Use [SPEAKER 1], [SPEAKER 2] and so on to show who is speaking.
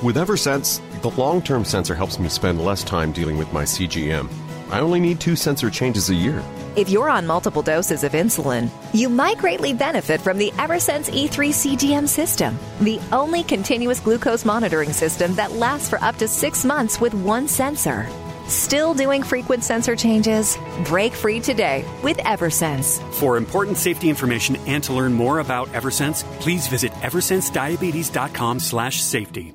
[SPEAKER 1] With Eversense, the long term sensor helps me spend less time dealing with my CGM. I only need two sensor changes a year.
[SPEAKER 2] If you're on multiple doses of insulin, you might greatly benefit from the Eversense E3 CGM system, the only continuous glucose monitoring system that lasts for up to six months with one sensor. Still doing frequent sensor changes? Break free today with Eversense.
[SPEAKER 3] For important safety information and to learn more about Eversense, please visit eversensediabetes.com/safety.